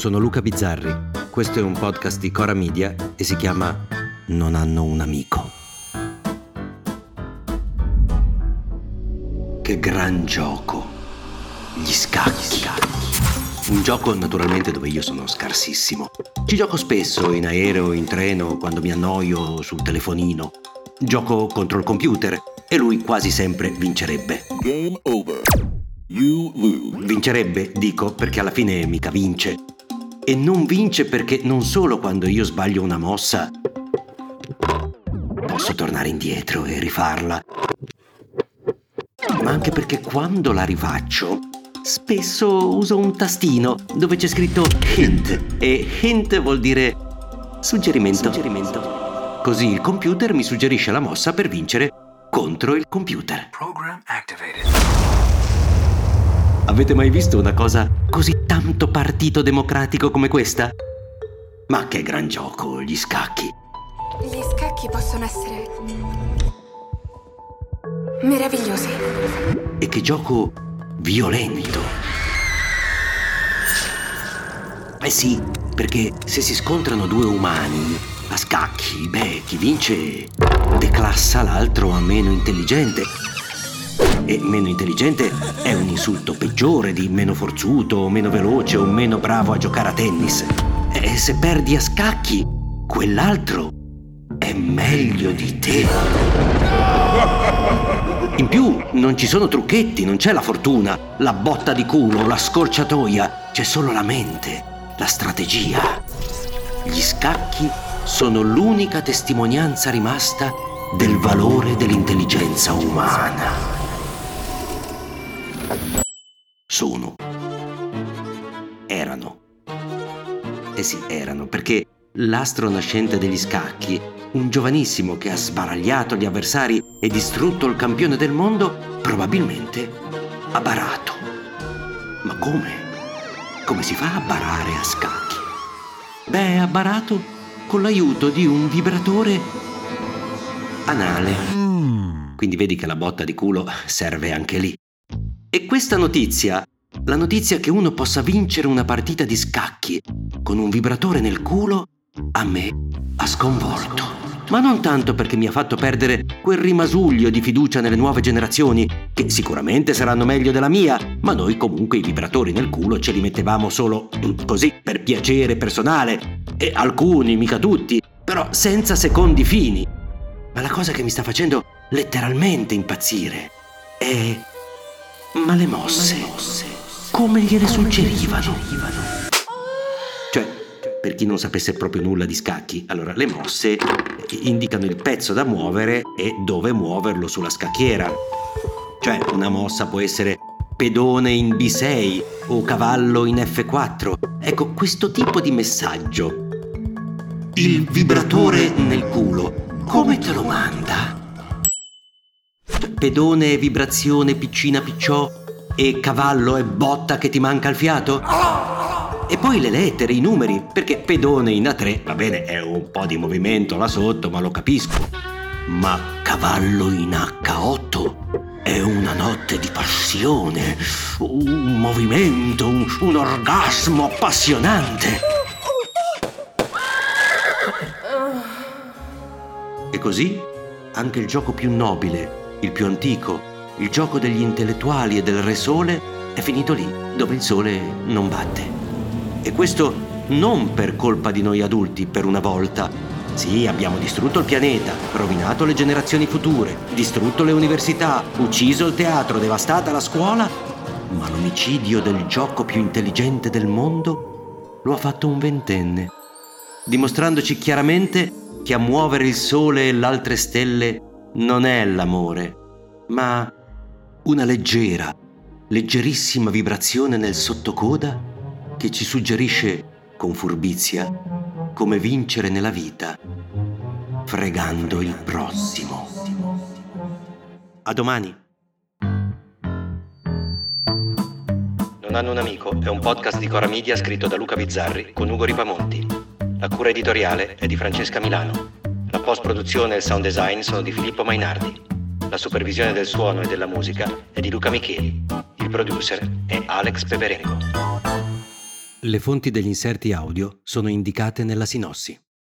sono Luca Bizzarri. Questo è un podcast di Cora Media e si chiama Non hanno un amico. Che gran gioco! Gli scacchi. Un gioco naturalmente dove io sono scarsissimo. Ci gioco spesso in aereo, in treno, quando mi annoio sul telefonino. Gioco contro il computer e lui quasi sempre vincerebbe. Game over. You lose. Vincerebbe, dico, perché alla fine mica vince. E non vince perché non solo quando io sbaglio una mossa posso tornare indietro e rifarla, ma anche perché quando la rifaccio spesso uso un tastino dove c'è scritto hint e hint vuol dire suggerimento. suggerimento. Così il computer mi suggerisce la mossa per vincere contro il computer. Program activated. Avete mai visto una cosa così tanto partito democratico come questa? Ma che gran gioco, gli scacchi. Gli scacchi possono essere meravigliosi. E che gioco violento. Eh sì, perché se si scontrano due umani a scacchi, beh, chi vince declassa l'altro a meno intelligente. E meno intelligente è un insulto peggiore di meno forzuto, o meno veloce o meno bravo a giocare a tennis. E se perdi a scacchi, quell'altro è meglio di te. In più non ci sono trucchetti, non c'è la fortuna, la botta di culo, la scorciatoia, c'è solo la mente, la strategia. Gli scacchi sono l'unica testimonianza rimasta del valore dell'intelligenza umana. Sono. Erano. Eh sì, erano, perché l'astro nascente degli scacchi, un giovanissimo che ha sbaragliato gli avversari e distrutto il campione del mondo, probabilmente ha barato. Ma come? Come si fa a barare a scacchi? Beh, ha barato con l'aiuto di un vibratore anale. Quindi vedi che la botta di culo serve anche lì. E questa notizia, la notizia che uno possa vincere una partita di scacchi con un vibratore nel culo, a me ha sconvolto. Ma non tanto perché mi ha fatto perdere quel rimasuglio di fiducia nelle nuove generazioni, che sicuramente saranno meglio della mia, ma noi comunque i vibratori nel culo ce li mettevamo solo così, per piacere personale, e alcuni, mica tutti, però senza secondi fini. Ma la cosa che mi sta facendo letteralmente impazzire è... Ma le mosse, come gliele suggerivano? Cioè, per chi non sapesse proprio nulla di scacchi, allora le mosse indicano il pezzo da muovere e dove muoverlo sulla scacchiera. Cioè, una mossa può essere pedone in B6 o cavallo in F4. Ecco, questo tipo di messaggio. Il vibratore nel culo, come te lo manda? Pedone e vibrazione piccina picciò e cavallo e botta che ti manca il fiato? E poi le lettere, i numeri, perché pedone in A3, va bene, è un po' di movimento là sotto, ma lo capisco. Ma cavallo in H8 è una notte di passione, un movimento, un, un orgasmo appassionante. E così anche il gioco più nobile il più antico, il gioco degli intellettuali e del Re Sole, è finito lì, dove il sole non batte. E questo non per colpa di noi adulti, per una volta. Sì, abbiamo distrutto il pianeta, rovinato le generazioni future, distrutto le università, ucciso il teatro, devastata la scuola, ma l'omicidio del gioco più intelligente del mondo lo ha fatto un ventenne, dimostrandoci chiaramente che a muovere il sole e le altre stelle non è l'amore, ma una leggera, leggerissima vibrazione nel sottocoda che ci suggerisce con furbizia come vincere nella vita, fregando il prossimo. A domani. Non hanno un amico è un podcast di Cora Media scritto da Luca Bizzarri con Ugo Ripamonti. La cura editoriale è di Francesca Milano. La post-produzione e sound design sono di Filippo Mainardi. La supervisione del suono e della musica è di Luca Micheli. Il producer è Alex Peperengo. Le fonti degli inserti audio sono indicate nella sinossi.